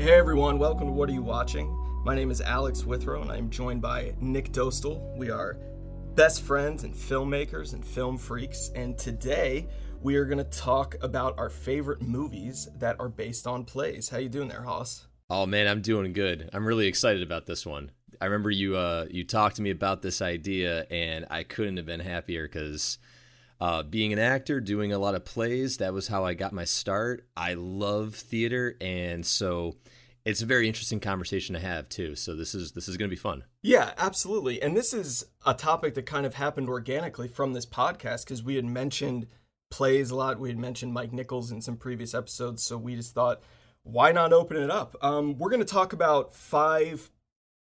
Hey everyone, welcome to What Are You Watching? My name is Alex Withrow and I am joined by Nick Dostal. We are best friends and filmmakers and film freaks, and today we are going to talk about our favorite movies that are based on plays. How you doing there, Haas? Oh man, I'm doing good. I'm really excited about this one. I remember you uh, you talked to me about this idea, and I couldn't have been happier because uh, being an actor, doing a lot of plays, that was how I got my start. I love theater, and so it's a very interesting conversation to have too. So this is this is going to be fun. Yeah, absolutely. And this is a topic that kind of happened organically from this podcast because we had mentioned plays a lot. We had mentioned Mike Nichols in some previous episodes, so we just thought, why not open it up? Um, we're going to talk about five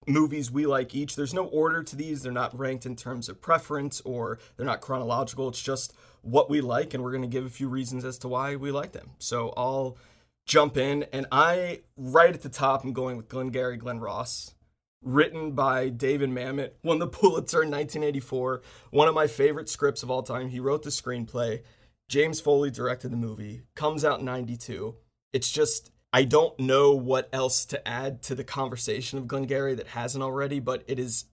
movies we like each. There's no order to these. They're not ranked in terms of preference or they're not chronological. It's just what we like, and we're going to give a few reasons as to why we like them. So I'll jump in, and I, right at the top, I'm going with Glengarry Glen Ross. Written by David Mamet, won the Pulitzer in 1984. One of my favorite scripts of all time. He wrote the screenplay. James Foley directed the movie. Comes out in 92. It's just I don't know what else to add to the conversation of Glengarry that hasn't already, but it is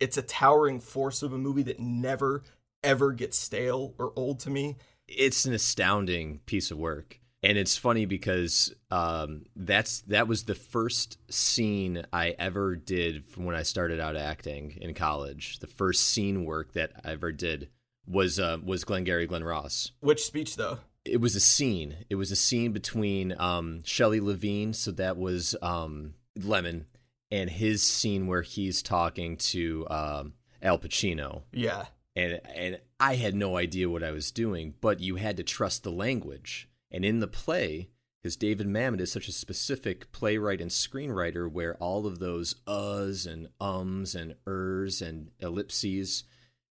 it's a towering force of a movie that never ever gets stale or old to me. It's an astounding piece of work. And it's funny because um, that's that was the first scene I ever did from when I started out acting in college. The first scene work that I ever did was uh, was Glengarry Glen Ross. Which speech though? It was a scene. It was a scene between um, Shelley Levene, so that was um, Lemmon, and his scene where he's talking to um, Al Pacino. Yeah, and and I had no idea what I was doing, but you had to trust the language. And in the play, because David Mamet is such a specific playwright and screenwriter, where all of those uhs and ums and ers and ellipses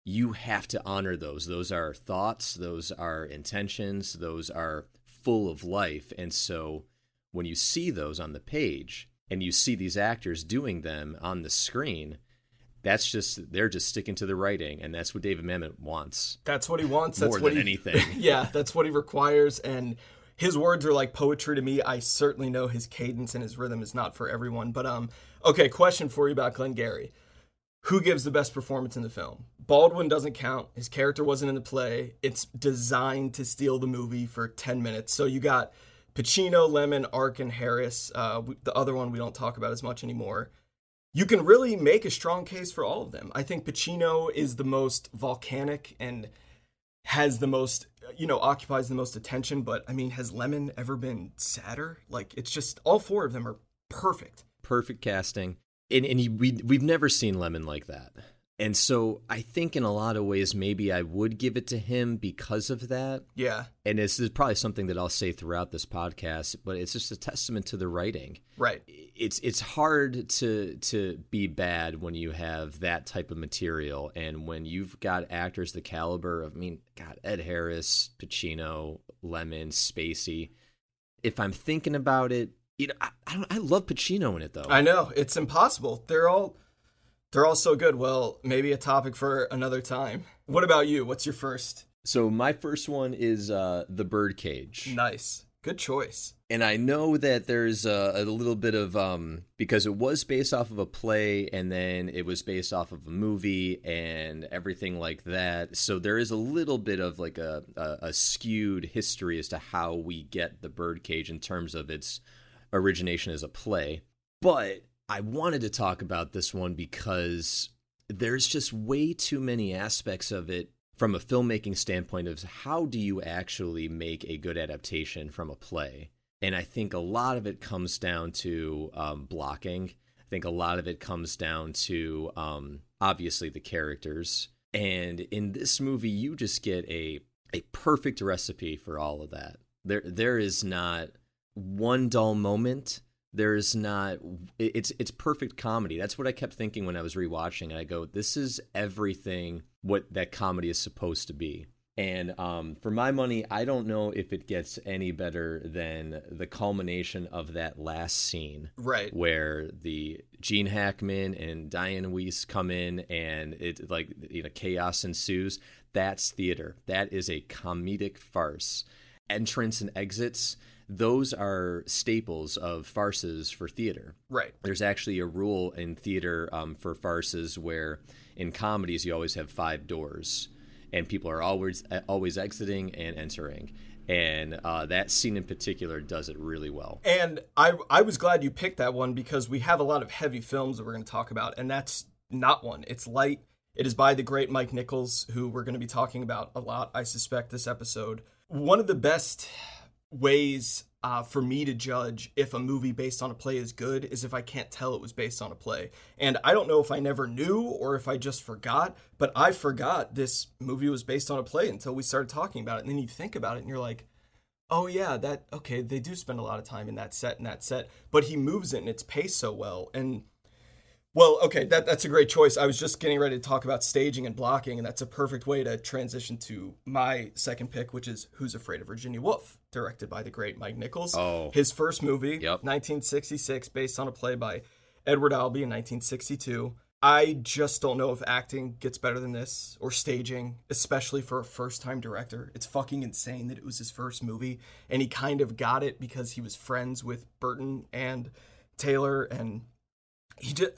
you have to honor those. Those are thoughts, those are intentions, those are full of life. And so when you see those on the page and you see these actors doing them on the screen, that's just they're just sticking to the writing and that's what David Mamet wants. That's what he wants. That's More what he, anything. yeah, that's what he requires and his words are like poetry to me. I certainly know his cadence and his rhythm is not for everyone. But um okay, question for you about Glengarry who gives the best performance in the film? Baldwin doesn't count. His character wasn't in the play. It's designed to steal the movie for 10 minutes. So you got Pacino, Lemmon, Arkin, Harris. Uh, the other one we don't talk about as much anymore. You can really make a strong case for all of them. I think Pacino is the most volcanic and has the most, you know, occupies the most attention. But I mean, has Lemmon ever been sadder? Like, it's just all four of them are perfect. Perfect casting and, and we we've never seen Lemmon like that. And so I think in a lot of ways maybe I would give it to him because of that. Yeah. And this is probably something that I'll say throughout this podcast, but it's just a testament to the writing. Right. It's it's hard to to be bad when you have that type of material and when you've got actors the caliber of I mean, God, Ed Harris, Pacino, Lemmon, Spacey. If I'm thinking about it, you know, I, I, I love Pacino in it though. I know it's impossible. They're all they're all so good. Well, maybe a topic for another time. What about you? What's your first? So my first one is uh, the Birdcage. Nice, good choice. And I know that there's a, a little bit of um, because it was based off of a play, and then it was based off of a movie, and everything like that. So there is a little bit of like a, a, a skewed history as to how we get the Birdcage in terms of its origination as a play. But I wanted to talk about this one because there's just way too many aspects of it from a filmmaking standpoint of how do you actually make a good adaptation from a play. And I think a lot of it comes down to um, blocking. I think a lot of it comes down to um, obviously the characters. And in this movie, you just get a a perfect recipe for all of that. There there is not one dull moment. There's not it's it's perfect comedy. That's what I kept thinking when I was rewatching and I go, this is everything what that comedy is supposed to be. And um, for my money, I don't know if it gets any better than the culmination of that last scene, right? Where the Gene Hackman and Dianne Wiest come in, and it like you know chaos ensues. That's theater. That is a comedic farce. Entrance and exits those are staples of farces for theater. Right. There's actually a rule in theater um, for farces where in comedies you always have five doors, and people are always always exiting and entering. And uh, that scene in particular does it really well. And I I was glad you picked that one because we have a lot of heavy films that we're going to talk about, and that's not one. It's light. It is by the great Mike Nichols, who we're going to be talking about a lot, I suspect, this episode. One of the best ways uh, for me to judge if a movie based on a play is good is if I can't tell it was based on a play. And I don't know if I never knew or if I just forgot, but I forgot this movie was based on a play until we started talking about it. And then you think about it and you're like, oh yeah, that, okay, they do spend a lot of time in that set and that set, but he moves it and it's paced so well. And well, okay, that, that's a great choice. I was just getting ready to talk about staging and blocking, and that's a perfect way to transition to my second pick, which is Who's Afraid of Virginia Woolf, directed by the great Mike Nichols. Oh. His first movie, Yep. 1966, based on a play by Edward Albee in 1962. I just don't know if acting gets better than this or staging, especially for a first time director. It's fucking insane that it was his first movie, and he kind of got it because he was friends with Burton and Taylor and he just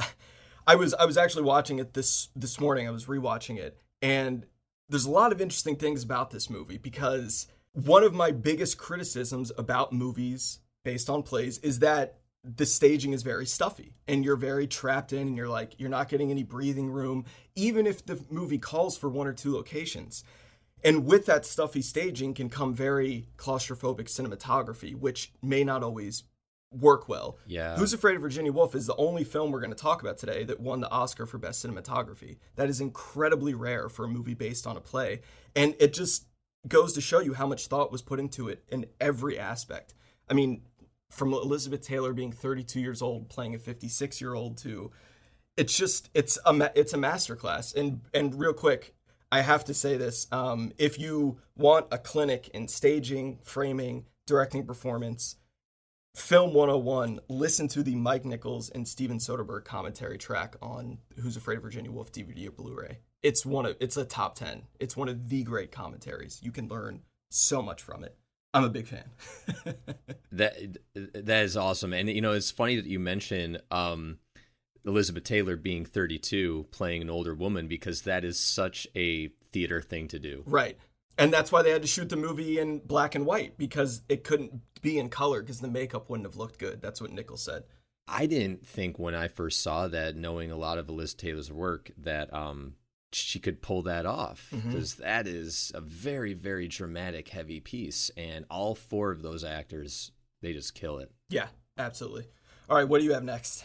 I was I was actually watching it this this morning. I was rewatching it and there's a lot of interesting things about this movie because one of my biggest criticisms about movies based on plays is that the staging is very stuffy and you're very trapped in and you're like you're not getting any breathing room even if the movie calls for one or two locations. And with that stuffy staging can come very claustrophobic cinematography which may not always work well. Yeah. Who's Afraid of Virginia Woolf is the only film we're going to talk about today that won the Oscar for Best Cinematography. That is incredibly rare for a movie based on a play. And it just goes to show you how much thought was put into it in every aspect. I mean, from Elizabeth Taylor being 32 years old playing a 56 year old to it's just it's a it's a masterclass and and real quick I have to say this um, if you want a clinic in staging framing directing performance Film 101, listen to the Mike Nichols and Steven Soderbergh commentary track on Who's Afraid of Virginia Woolf DVD or Blu-ray. It's one of it's a top 10. It's one of the great commentaries. You can learn so much from it. I'm a big fan. That that is awesome, and you know it's funny that you mention um, Elizabeth Taylor being 32, playing an older woman, because that is such a theater thing to do. right. And that's why they had to shoot the movie in black and white because it couldn't be in color because the makeup wouldn't have looked good. That's what Nichols said. I didn't think when I first saw that, knowing a lot of Elizabeth Taylor's work, that um, she could pull that off because that is a very, very dramatic, heavy piece, and all four of those actors they just kill it. Yeah, absolutely. All right, what do you have next?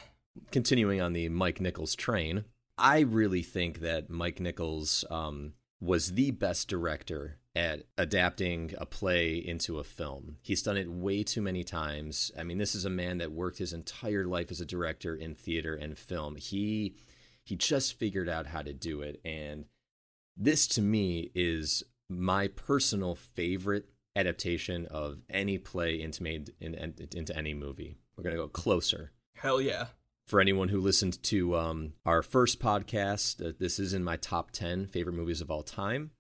continuing on the Mike Nichols train, I really think that Mike Nichols um, was the best director at adapting a play into a film. He's done it way too many times. I mean, this is a man that worked his entire life as a director in theater and film. He he just figured out how to do it and this to me is my personal favorite adaptation of any play into made in, in, into any movie. We're going to go closer Hell yeah. for anyone who listened to um, our first podcast, uh, this is in my top 10 favorite movies of all time.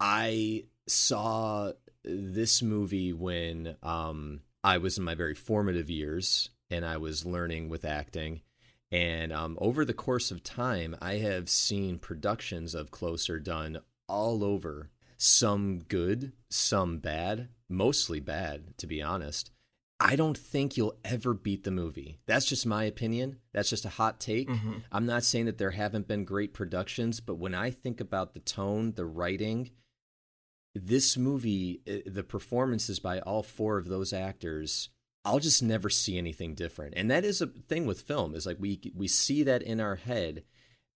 I saw this movie when um, I was in my very formative years and I was learning with acting. And um, over the course of time, I have seen productions of Closer done all over. Some good, some bad, mostly bad, to be honest. I don't think you'll ever beat the movie. That's just my opinion. That's just a hot take. Mhm. I'm not saying that there haven't been great productions, but when I think about the tone, the writing, this movie, eh, the performances by all four of those actors, I'll just never see anything different. And that is a thing with film is like we we see that in our head,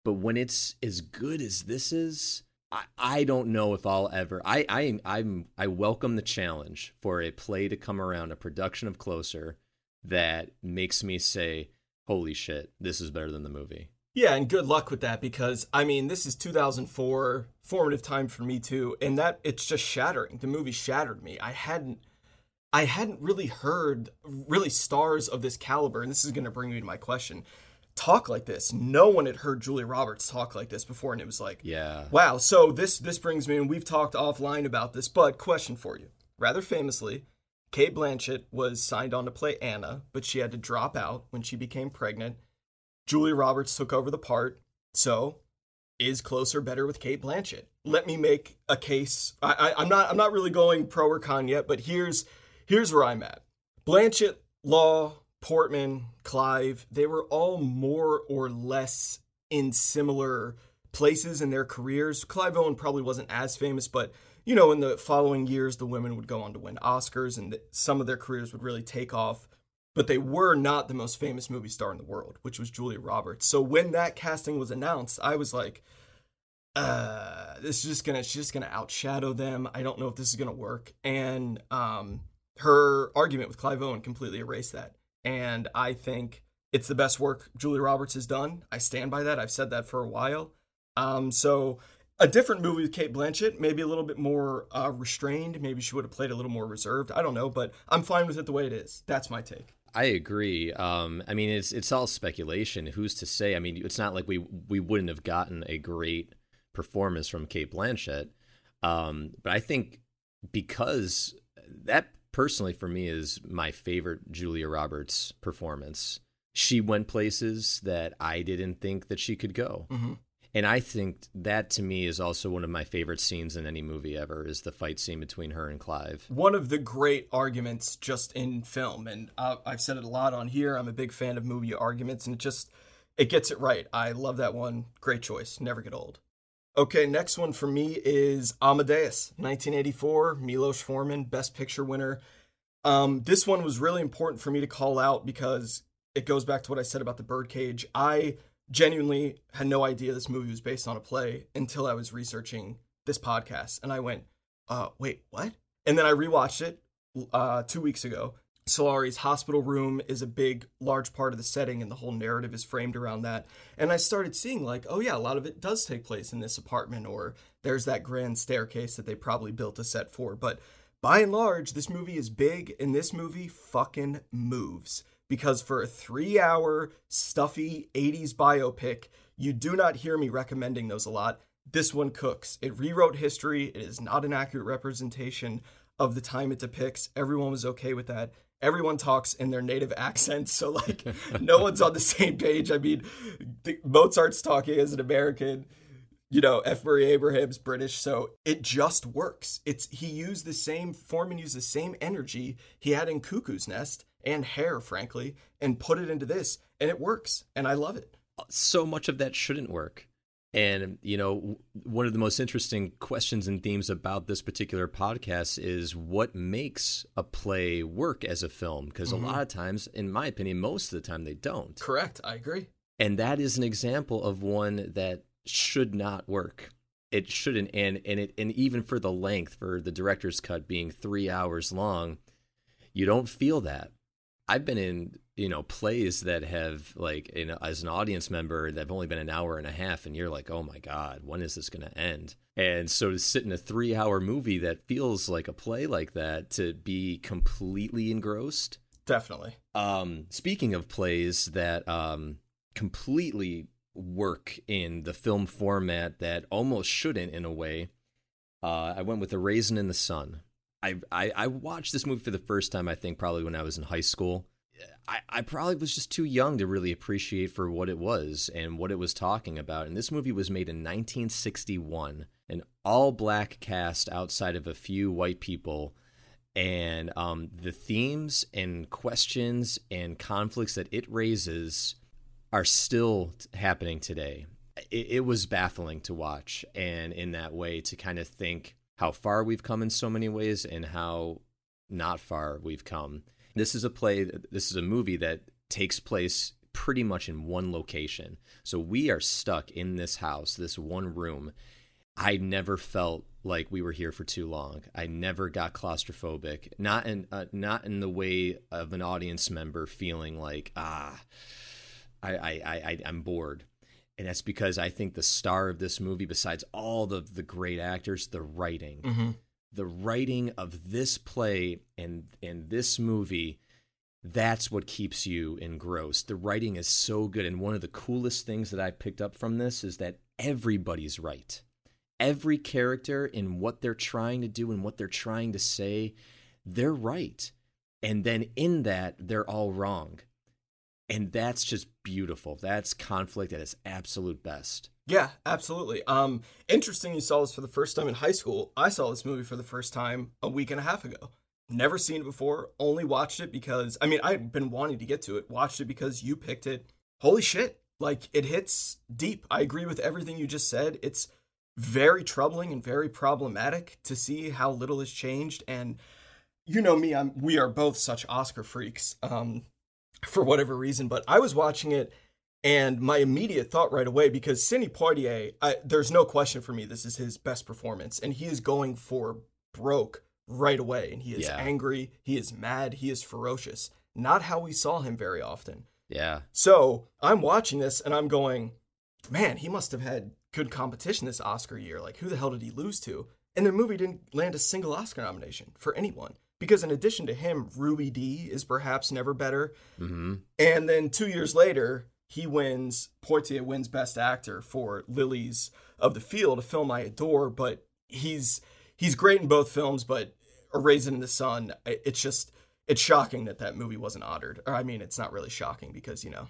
but when it's as good as this is, I, I don't know if I'll ever. I I I'm I welcome the challenge for a play to come around, a production of Closer that makes me say, "Holy shit, this is better than the movie." Yeah, and good luck with that because I mean, this is 2004, formative time for me too, and that it's just shattering. The movie shattered me. I hadn't I hadn't really heard really stars of this caliber, and this is going to bring me to my question. Talk like this. No one had heard Julia Roberts talk like this before, and it was like, Yeah. Wow. So this this brings me, and we've talked offline about this, but question for you. Rather famously, Cate Blanchett was signed on to play Anna, but she had to drop out when she became pregnant. Julia Roberts took over the part. So, is closer better with Cate Blanchett? Let me make a case. I, I, I'm not I'm not really going pro or con yet, but here's here's where I'm at. Blanchett, Law, Portman, Clive, they were all more or less in similar places in their careers. Clive Owen probably wasn't as famous, but you know, in the following years, the women would go on to win Oscars and some of their careers would really take off. But they were not the most famous movie star in the world, which was Julia Roberts. So when that casting was announced, I was like, uh, this is just gonna, she's just gonna outshadow them. I don't know if this is gonna work. And um, her argument with Clive Owen completely erased that. And I think it's the best work Julia Roberts has done. I stand by that. I've said that for a while. Um, so a different movie with Cate Blanchett, maybe a little bit more uh, restrained. Maybe she would have played a little more reserved. I don't know, but I'm fine with it the way it is. That's my take. I agree. Um, I mean, it's it's all speculation. Who's to say? I mean, it's not like we we wouldn't have gotten a great performance from Cate Blanchett. Um, but I think because that personally for me is my favorite Julia Roberts performance. She went places that I didn't think that she could go. Mm-hmm. And I think that to me is also one of my favorite scenes in any movie ever is the fight scene between her and Clive. One of the great arguments just in film, and uh, I've said it a lot on here. I'm a big fan of movie arguments, and it just it gets it right. I love that one. Great choice. Never get old. Okay, next one for me is Amadeus, 1984. Milos Forman, Best Picture winner. Um, this one was really important for me to call out because it goes back to what I said about the birdcage. I genuinely had no idea this movie was based on a play until I was researching this podcast. And I went, uh, wait, what? And then I rewatched it uh, two weeks ago. Salieri's hospital room is a big, large part of the setting, and the whole narrative is framed around that. And I started seeing, like, oh, yeah, a lot of it does take place in this apartment, or there's that grand staircase that they probably built a set for. But by and large, this movie is big, and this movie fucking moves because for a three hour, stuffy 80s biopic, you do not hear me recommending those a lot. This one cooks. It rewrote history. It is not an accurate representation of the time it depicts. Everyone was okay with that. Everyone talks in their native accents, so like no one's on the same page. I mean, Mozart's talking as an American you know, F. Murray Abraham's British, so it just works. It's he used the same form and used the same energy he had in Cuckoo's Nest and Hair, frankly, and put it into this, and it works, and I love it. So much of that shouldn't work. And, you know, one of the most interesting questions and themes about this particular podcast is what makes a play work as a film? Because mm-hmm. a lot of times, in my opinion, most of the time they don't. Correct. I agree. And that is an example of one that should not work. It shouldn't, and and it and even for the length, for the director's cut being three hours long, you don't feel that. I've been in you know plays that have like you know, as an audience member that have only been an hour and a half, and you're like, oh my god, when is this going to end? And so to sit in a three hour movie that feels like a play like that, to be completely engrossed, definitely. Um, speaking of plays that um completely work in the film format that almost shouldn't in a way. Uh, I went with A Raisin in the Sun. I, I, I watched this movie for the first time, I think, probably when I was in high school. I, I probably was just too young to really appreciate for what it was and what it was talking about. And this movie was made in 1961, an all black cast outside of a few white people. And um, the themes and questions and conflicts that it raises are still happening today. It, it, was baffling to watch, and in that way, to kind of think how far we've come in so many ways and how not far we've come. This is a play, this is a movie that takes place pretty much in one location. So we are stuck in this house, this one room. I never felt like we were here for too long. I never got claustrophobic. Not in uh, not in the way of an audience member feeling like ah I, I, I I'm bored. And that's because I think the star of this movie, besides all the the great actors, the writing, mm-hmm. The writing of this play and and this movie, that's what keeps you engrossed. The writing is so good, and one of the coolest things that I picked up from this is that everybody's right. Every character in what they're trying to do and what they're trying to say, they're right and then in that they're all wrong. And that's just beautiful. That's conflict at its absolute best. Yeah, absolutely. Um, interesting you saw this for the first time in high school. I saw this movie for the first time a week and a half ago. Never seen it before, only watched it because I mean I'd been wanting to get to it, watched it because you picked it. Holy shit. Like it hits deep. I agree with everything you just said. It's very troubling and very problematic to see how little has changed and you know me, I'm we are both such Oscar freaks. Um for whatever reason, but I was watching it and my immediate thought right away, because Sidney Poitier, I, there's no question for me, this is his best performance, and he is going for broke right away. And he is Yeah. angry, he is mad, he is ferocious. Not how we saw him very often. Yeah. So I'm watching this and I'm going, man, he must have had good competition this Oscar year. Like, who the hell did he lose to? And the movie didn't land a single Oscar nomination for anyone. Because in addition to him, Ruby Dee is perhaps never better. hmm And then two years later, he wins, Poitier wins Best Actor for Lilies of the Field, a film I adore, but he's he's great in both films, but A Raisin in the Sun, it's just, it's shocking that that movie wasn't honored. Or I mean, it's not really shocking because, you know,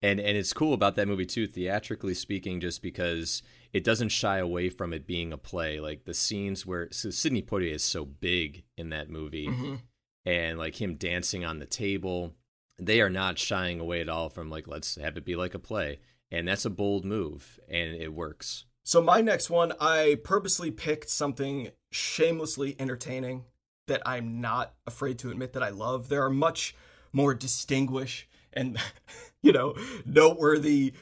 And and it's cool about that movie too, theatrically speaking, just because it doesn't shy away from it being a play. Like the scenes where so Sidney Poitier is so big in that movie, mhm. and like him dancing on the table, they are not shying away at all from like let's have it be like a play, and that's a bold move, and it works. So my next one, I purposely picked something shamelessly entertaining that I'm not afraid to admit that I love. There are much more distinguished and you know noteworthy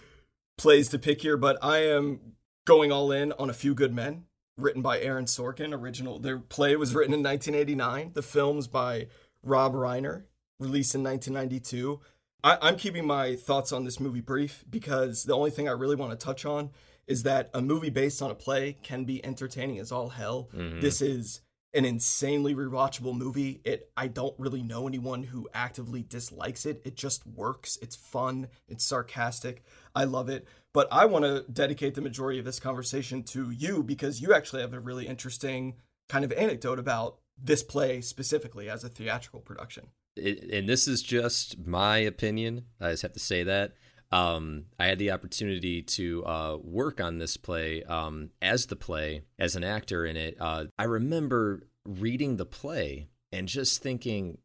plays to pick here, but I am going all in on A Few Good Men, written by Aaron Sorkin. Original, their play was written in 1989. The film's by Rob Reiner, released in 1992. I, I'm keeping my thoughts on this movie brief because the only thing I really want to touch on is that a movie based on a play can be entertaining as all hell. Mhm. This is an insanely rewatchable movie. It I don't really know anyone who actively dislikes it. It just works. It's fun, it's sarcastic. I love it. But I want to dedicate the majority of this conversation to you because you actually have a really interesting kind of anecdote about this play specifically as a theatrical production. It, and this is just my opinion. I just have to say that. Um, I had the opportunity to uh, work on this play um, as the play, as an actor in it. Uh, I remember reading the play and just thinking,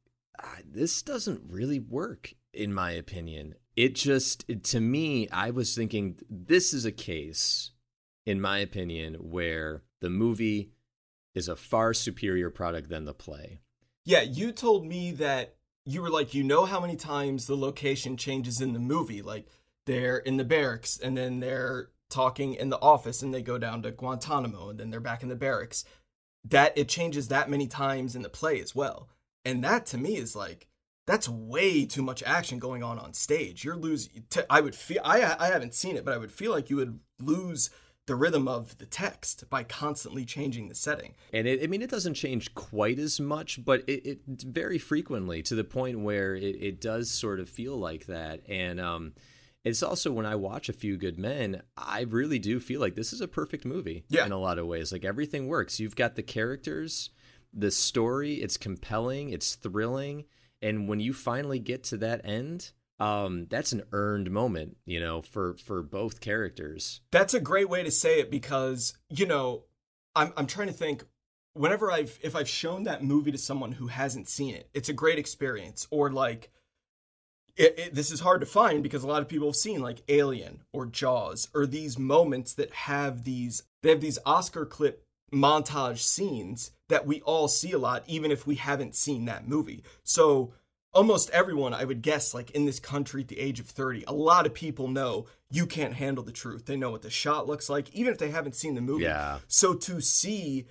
ah, this doesn't really work, in my opinion. It just, it- to me, I was thinking, this is a case, in my opinion, where the movie is a far superior product than the play. Yeah, you told me that you were like, you know how many times the location changes in the movie. Like they're in the barracks and then they're talking in the office and they go down to Guantanamo and then they're back in the barracks. That it changes that many times in the play as well. And that to me is like, that's way too much action going on on stage. You're losing. I would feel. I I haven't seen it, but I would feel like you would lose the rhythm of the text by constantly changing the setting. And it, I mean, it doesn't change quite as much, but it, it very frequently to the point where it, it does sort of feel like that. And um, it's also when I watch A Few Good Men, I really do feel like this is a perfect movie Yeah. in a lot of ways. Like everything works. You've got the characters, the story, it's compelling, it's thrilling. And when you finally get to that end, um, that's an earned moment, you know, for for both characters. That's a great way to say it because, you know, I'm I'm trying to think whenever I've if I've shown that movie to someone who hasn't seen it, it's a great experience or like it, it, this is hard to find because a lot of people have seen like Alien or Jaws or these moments that have these they have these Oscar clip montage scenes that we all see a lot even if we haven't seen that movie. So almost everyone I would guess like in this country at the age of 30, a lot of people know you can't handle the truth. They know what the shot looks like even if they haven't seen the movie. Yeah. So to see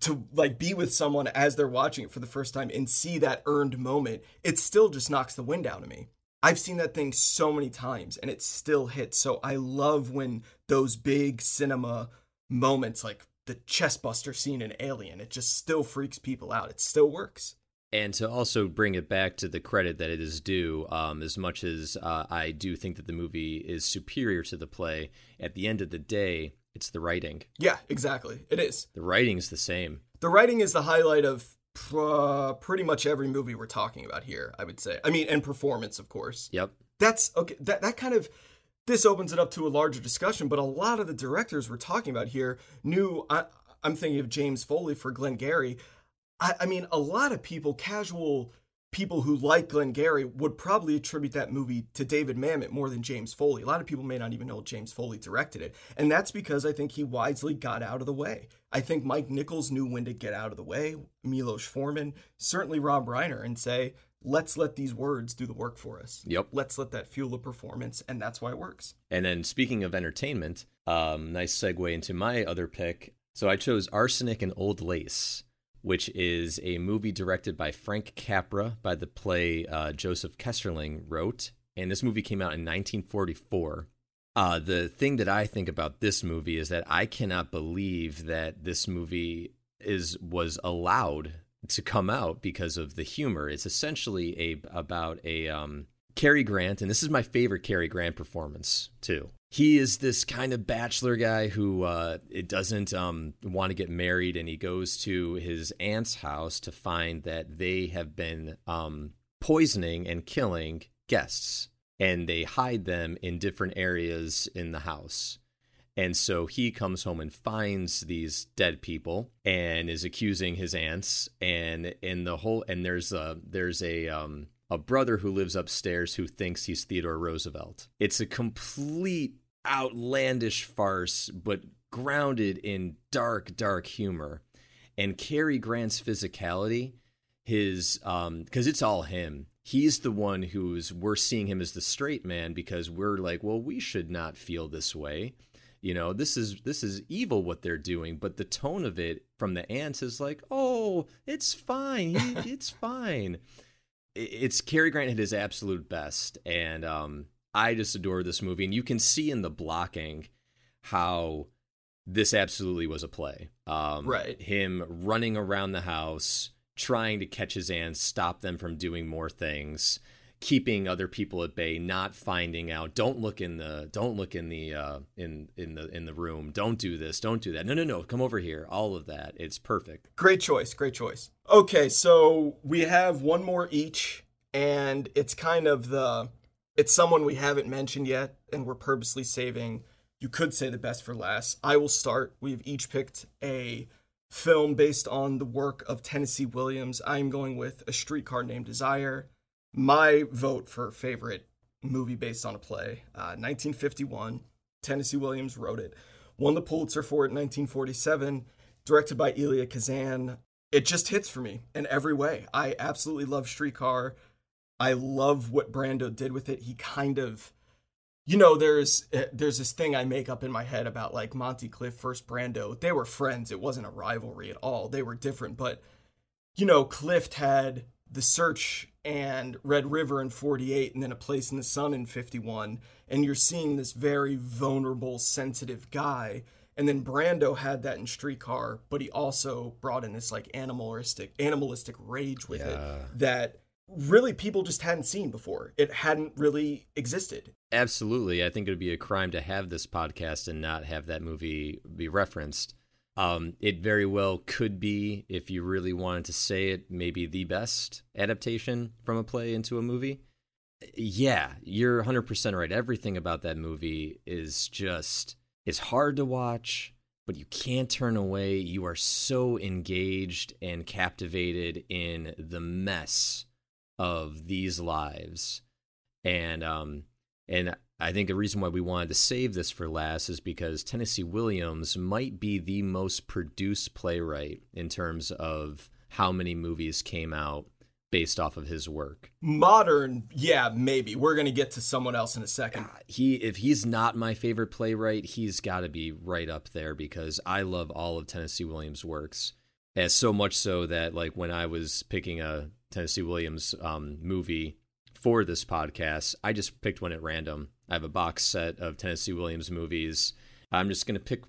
to like be with someone as they're watching it for the first time and see that earned moment, it still just knocks the wind out of me. I've seen that thing so many times and it still hits. So I love when those big cinema moments like the chestbuster scene in Alien, it just still freaks people out. It still works. And to also bring it back to the credit that it is due, um, as much as uh, I do think that the movie is superior to the play, at the end of the day, it's the writing. Yeah, exactly. It is. The writing's the same. The writing is the highlight of uh, pretty much every movie we're talking about here, I would say. I mean, and performance, of course. Yep. That's okay. That that kind of this opens it up to a larger discussion. But a lot of the directors we're talking about here knew. I, I'm thinking of James Foley for Glengarry. I, I mean, a lot of people, casual people who like Glengarry, would probably attribute that movie to David Mamet more than James Foley. A lot of people may not even know James Foley directed it. And that's because I think he wisely got out of the way. I think Mike Nichols knew when to get out of the way, Milos Forman, certainly Rob Reiner, and say, let's let these words do the work for us. Yep. Let's let that fuel the performance, and that's why it works. And then speaking of entertainment, um, nice segue into my other pick. So I chose Arsenic and Old Lace, which is a movie directed by Frank Capra by the play uh, Joseph Kesselring wrote. And this movie came out in 1944. Uh, the thing that I think about this movie is that I cannot believe that this movie is was allowed to come out because of the humor. It's essentially a about a um, Cary Grant, and this is my favorite Cary Grant performance too. He is this kind of bachelor guy who uh, doesn't um, want to get married, and he goes to his aunt's house to find that they have been um, poisoning and killing guests and they hide them in different areas in the house. And so he comes home and finds these dead people and is accusing his aunts and in the whole and there's a there's a um a brother who lives upstairs who thinks he's Theodore Roosevelt. It's a complete outlandish farce but grounded in dark dark humor. And Cary Grant's physicality, his um cuz it's all him he's the one who's we're seeing him as the straight man because we're like well we should not feel this way you know this is this is evil what they're doing but the tone of it from the aunts is like oh it's fine it's fine it's Cary Grant at his absolute best and um I just adore this movie and you can see in the blocking how this absolutely was a play. Um right. him running around the house trying to catch his aunts, stop them from doing more things, keeping other people at bay, not finding out. Don't look in the don't look in the uh, in in the in the room. Don't do this. Don't do that. No, no, no. Come over here. All of that. It's perfect. Great choice. Great choice. Okay, so we have one more each, and it's kind of the it's someone we haven't mentioned yet, and we're purposely saving. You could say the best for last. I will start. We've each picked a film based on the work of Tennessee Williams. I'm going with A Streetcar Named Desire. My vote for favorite movie based on a play, uh, 1951. Tennessee Williams wrote it. Won the Pulitzer for it in 1947. Directed by Elia Kazan. It just hits for me in every way. I absolutely love Streetcar. I love what Brando did with it. He kind of you know there's eh, there's this thing i make up in my head about like monty Clift first brando they were friends it wasn't a rivalry at all they were different but you know clift had the search and red river in 48 and then a place in the sun in 51 and you're seeing this very vulnerable sensitive guy and then brando had that in streetcar but he also brought in this like animalistic animalistic rage with Yeah. it that really people just hadn't seen before it hadn't really existed Absolutely. I think it would be a crime to have this podcast and not have that movie be referenced. Um, it very well could be, if you really wanted to say it, maybe the best adaptation from a play into a movie. Yeah, you're 100% right. Everything about that movie is just, it's hard to watch, but you can't turn away. You are so engaged and captivated in the mess of these lives. And, um, and I think the reason why we wanted to save this for last is because Tennessee Williams might be the most produced playwright in terms of how many movies came out based off of his work. modern yeah maybe we're gonna get to someone else in a second He if he's not my favorite playwright, he's got to be right up there because I love all of Tennessee Williams' works. As so much so that like when I was picking a Tennessee Williams um, movie for this podcast, I just picked one at random. I have a box set of Tennessee Williams movies. I'm just gonna pick,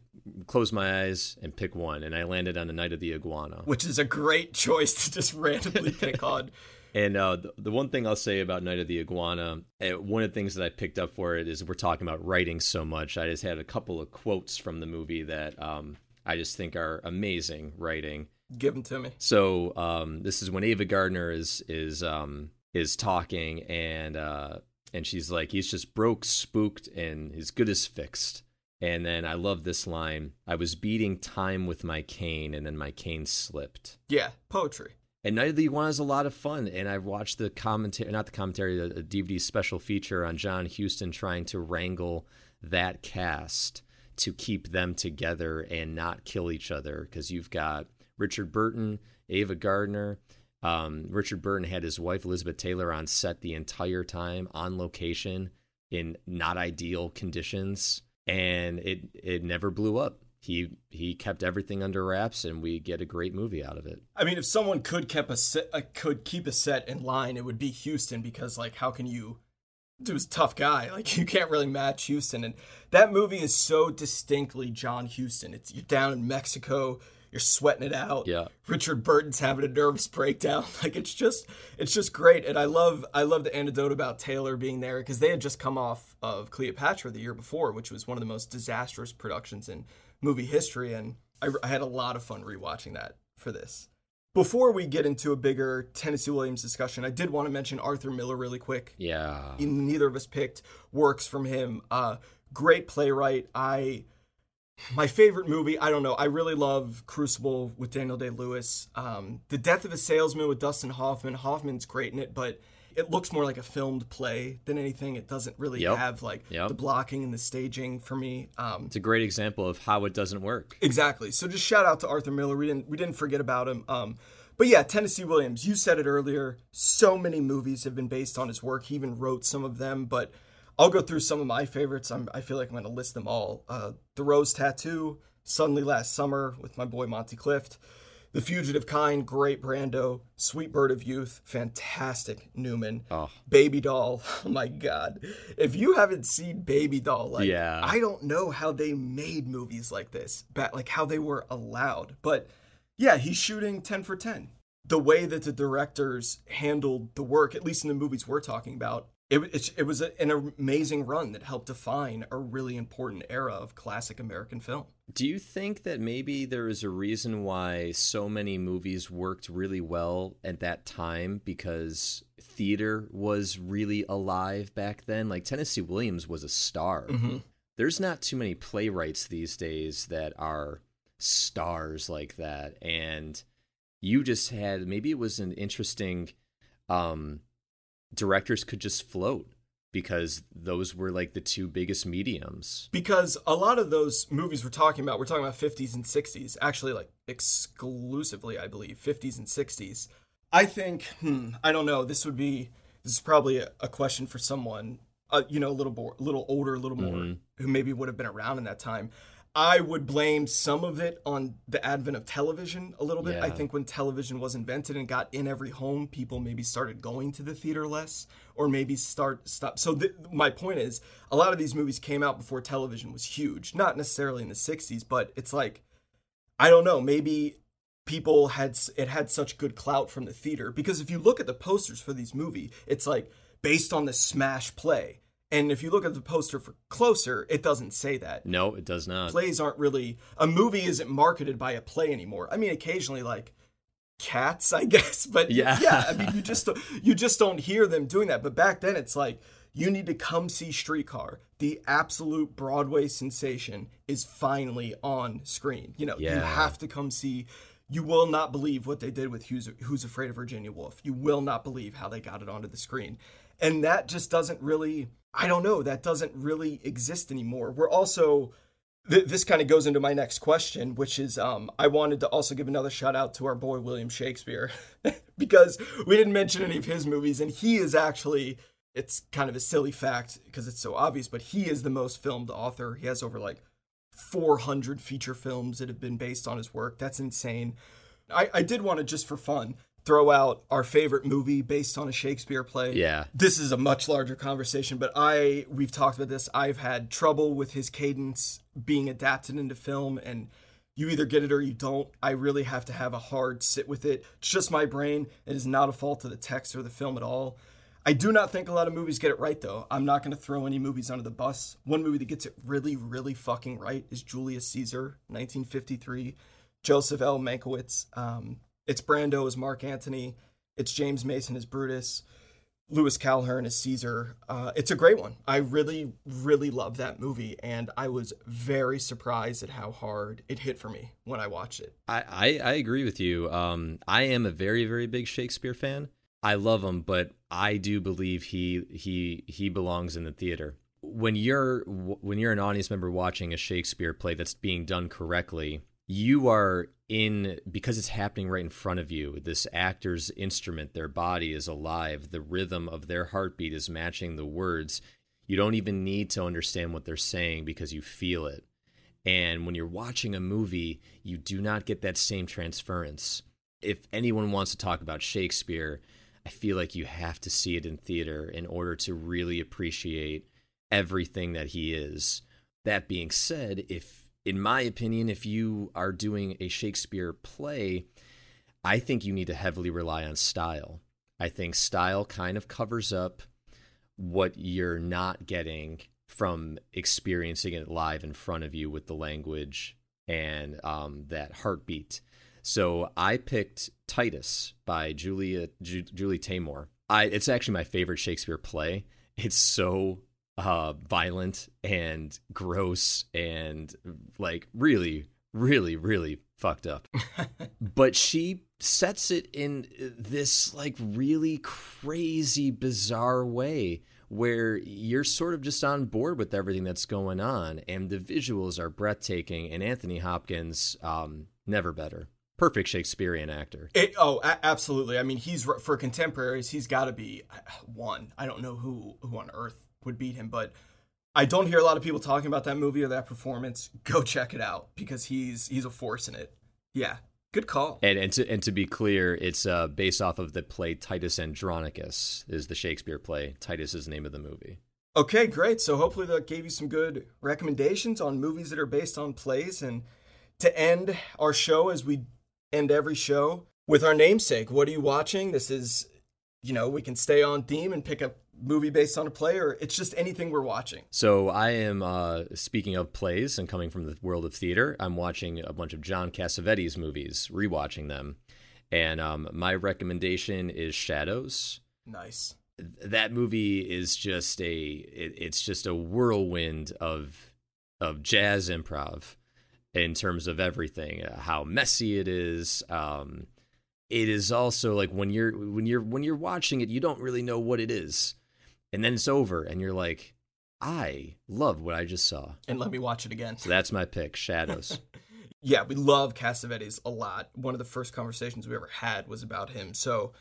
close my eyes and pick one, and I landed on the Night of the Iguana. which is a great choice to just randomly pick on And uh, the, the one thing I'll say about Night of the Iguana, uh, one of the things that I picked up for it is we're talking about writing so much. I just had a couple of quotes from the movie that um, I just think are amazing writing. Give them to me. So um, this is when Ava Gardner is is um, is talking, and uh, and she's like, he's just broke, spooked, and his good as fixed. And then I love this line: "I was beating time with my cane, and then my cane slipped." Yeah, poetry. And Night of the Iguana is a lot of fun, and I've watched the commentary, not the commentary, the, the DVD special feature on John Huston trying to wrangle that cast to keep them together and not kill each other because you've got Richard Burton, Ava Gardner. Um, Richard Burton had his wife Elizabeth Taylor on set the entire time on location in not ideal conditions, and it it never blew up. He he kept everything under wraps, and we get a great movie out of it. I mean, if someone could keep a set, uh, could keep a set in line, it would be Huston because like, how can you? Dude's a tough guy. Like you can't really match Huston, and that movie is so distinctly John Huston. It's you're down in Mexico you're sweating it out. Yeah. Richard Burton's having a nervous breakdown. Like it's just it's just great. And I love I love the anecdote about Taylor being there because they had just come off of Cleopatra the year before, which was one of the most disastrous productions in movie history. And I, I had a lot of fun rewatching that for this. Before we get into a bigger Tennessee Williams discussion, I did want to mention Arthur Miller really quick. Yeah. Neither of us picked works from him. Uh, great playwright. I my favorite movie, I don't know. I really love Crucible with Daniel Day Lewis. Um, the Death of a Salesman with Dustin Hoffman. Hoffman's great in it, but it looks more like a filmed play than anything. It doesn't really Yep. have like Yep. the blocking and the staging for me. Um, It's a great example of how it doesn't work. Exactly. So just shout out to Arthur Miller. We didn't we didn't forget about him. Um, but yeah, Tennessee Williams. You said it earlier. So many movies have been based on his work. He even wrote some of them. But I'll go through some of my favorites. I'm, I feel like I'm going to list them all. Uh, the Rose Tattoo, Suddenly Last Summer with my boy Monty Clift. The Fugitive Kind, great Brando. Sweet Bird of Youth, fantastic Newman. Oh. Baby Doll, oh my god. If you haven't seen Baby Doll, like Yeah. I don't know how they made movies like this, ba- like how they were allowed. But yeah, he's shooting 10 for 10. The way that the directors handled the work, at least in the movies we're talking about, it, it, it was a, an amazing run that helped define a really important era of classic American film. Do you think that maybe there is a reason why so many movies worked really well at that time because theater was really alive back then? Like Tennessee Williams was a star. There's not too many playwrights these days that are stars like that and you just had maybe it was an interesting um directors could just float because those were like the two biggest mediums. because a lot of those movies we're talking about, we're talking about 50s and 60s, actually, like exclusively, I believe, 50s and 60s. I think, hmm, I don't know. This would be, this is probably a, a question for someone, uh, you know, a little more, a little older, a little more, Mhm. who maybe would have been around in that time. I would blame some of it on the advent of television a little bit. I think when television was invented and got in every home, people maybe started going to the theater less, or maybe start stop. So th- my point is, a lot of these movies came out before television was huge. Not necessarily in the '60s, but it's like, I don't know, maybe people had it had such good clout from the theater because if you look at the posters for these movie, it's like based on the smash play. And if you look at the poster for Closer, it doesn't say that No, it does not. plays aren't really a movie isn't marketed by a play anymore. I mean, occasionally like cats, I guess, but Yeah. yeah. I mean, you just don't- you just don't hear them doing that. But back then, it's like you need to come see Streetcar. The absolute Broadway sensation is finally on screen. You know, you have to come see. You will not believe what they did with Who's, Who's Afraid of Virginia Woolf. You will not believe how they got it onto the screen. And that just doesn't really, I don't know, that doesn't really exist anymore. We're also, th- this kind of goes into my next question, which is um, I wanted to also give another shout out to our boy William Shakespeare because we didn't mention any of his movies, and he is actually. It's kind of a silly fact because it's so obvious, but he is the most filmed author. He has over like 400 feature films that have been based on his work. That's insane. I, I did want to, just for fun, throw out our favorite movie based on a Shakespeare play. Yeah. this is a much larger conversation but i we've talked about this. I've had trouble with his cadence being adapted into film and you either get it or you don't. I really have to have a hard sit with it. It's just my brain. It is not a fault of the text or the film at all. I do not think a lot of movies get it right though. I'm not going to throw any movies under the bus. One movie that gets it really really fucking right is julius caesar 1953 Joseph L. Mankiewicz. Um, it's Brando as Mark Antony. It's James Mason as Brutus. Louis Calhern as Caesar. Uh, it's a great one. I really, really love that movie, and I was very surprised at how hard it hit for me when I watched it. I, I, I agree with you. Um, I am a very, very big Shakespeare fan. I love him, but I do believe he he he belongs in the theater. When you're when you're an audience member watching a Shakespeare play that's being done correctly, you are in because it's happening right in front of you this actor's instrument their body is alive the rhythm of their heartbeat is matching the words. You don't even need to understand what they're saying because you feel it. And when you're watching a movie you do not get that same transference. If anyone wants to talk about shakespeare i feel like you have to see it in theater in order to really appreciate everything that he is. That being said if in my opinion, if you are doing a Shakespeare play, I think you need to heavily rely on style. I think style kind of covers up what you're not getting from experiencing it live in front of you with the language and um, that heartbeat. So I picked Titus by Julia Ju- Julie Taymor. I it's actually my favorite Shakespeare play. It's so uh, violent and gross and like really, really, really fucked up. but she sets it in this like really crazy, bizarre way where you're sort of just on board with everything that's going on, and the visuals are breathtaking. And Anthony Hopkins, um, never better. Perfect Shakespearean actor. It, oh, a- absolutely. I mean, he's for contemporaries. He's got to be uh, one. I don't know who who on earth would beat him, but I don't hear a lot of people talking about that movie or that performance. Go check it out because he's he's a force in it. Yeah, good call. And and to and to be clear, it's uh, based off of the play Titus Andronicus is the Shakespeare play. Titus is the name of the movie. Okay, great. So hopefully that gave you some good recommendations on movies that are based on plays. And to end our show, as we end every show, with our namesake, what are you watching? This is, you know, we can stay on theme and pick up movie based on a play or it's just anything we're watching? So i am uh, speaking of plays and coming from the world of theater i'm watching a bunch of john cassavetes movies rewatching them. And um, my recommendation is shadows. Nice. That movie is just a it, it's just a whirlwind of of jazz improv in terms of everything uh, how messy it is. Um, it is also like when you're when you're when you're watching it you don't really know what it is and then it's over and you're like i love what i just saw. And let me watch it again. So that's my pick shadows. Yeah we love cassavetes a lot. One of the first conversations we ever had was about him. So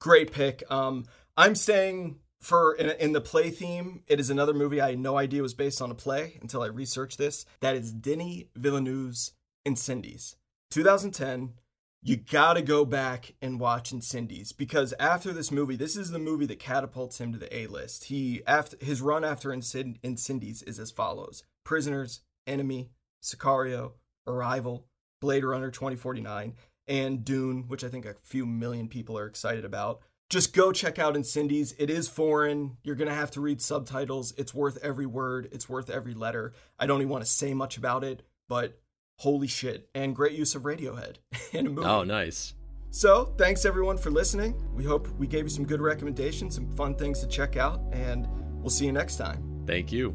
great pick. Um i'm staying for in, in, the play theme it is another movie i had no idea was based on a play until i researched this. That is denis villeneuve's incendies. 2010 you gotta go back and watch Incendies because after this movie, this is the movie that catapults him to the A list. He after his run after Incend- Incendies is as follows: Prisoners, Enemy, Sicario, Arrival, Blade Runner 2049, and Dune, which I think a few million people are excited about. Just go check out Incendies. It is foreign. You're going to have to read subtitles. It's worth every word, it's worth every letter. I don't even want to say much about it, but holy shit and great use of radiohead in a movie oh nice so thanks everyone for listening we hope we gave you some good recommendations some fun things to check out and we'll see you next time thank you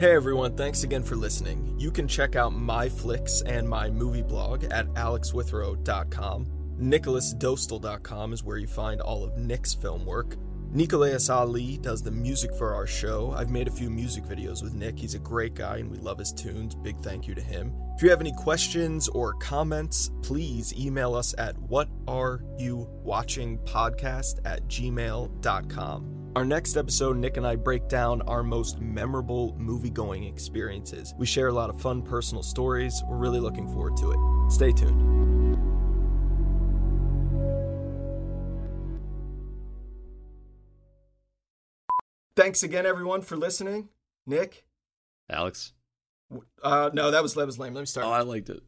Hey everyone, thanks again for listening. You can check out my flicks and my movie blog at alexwithrow.com. NicholasDostal.com is where you find all of Nick's film work. Nikolaus Ali does the music for our show. I've made a few music videos with Nick. He's a great guy and we love his tunes. Big thank you to him. If you have any questions or comments, please email us at whatareyouvwatchingpodcast at gmail.com. Our next episode, Nick and I break down our most memorable movie going experiences. We share a lot of fun personal stories. We're really looking forward to it. Stay tuned. Thanks again, everyone, for listening. Nick, Alex. Uh, no, that was that was lame. Let me start. Oh, I liked it.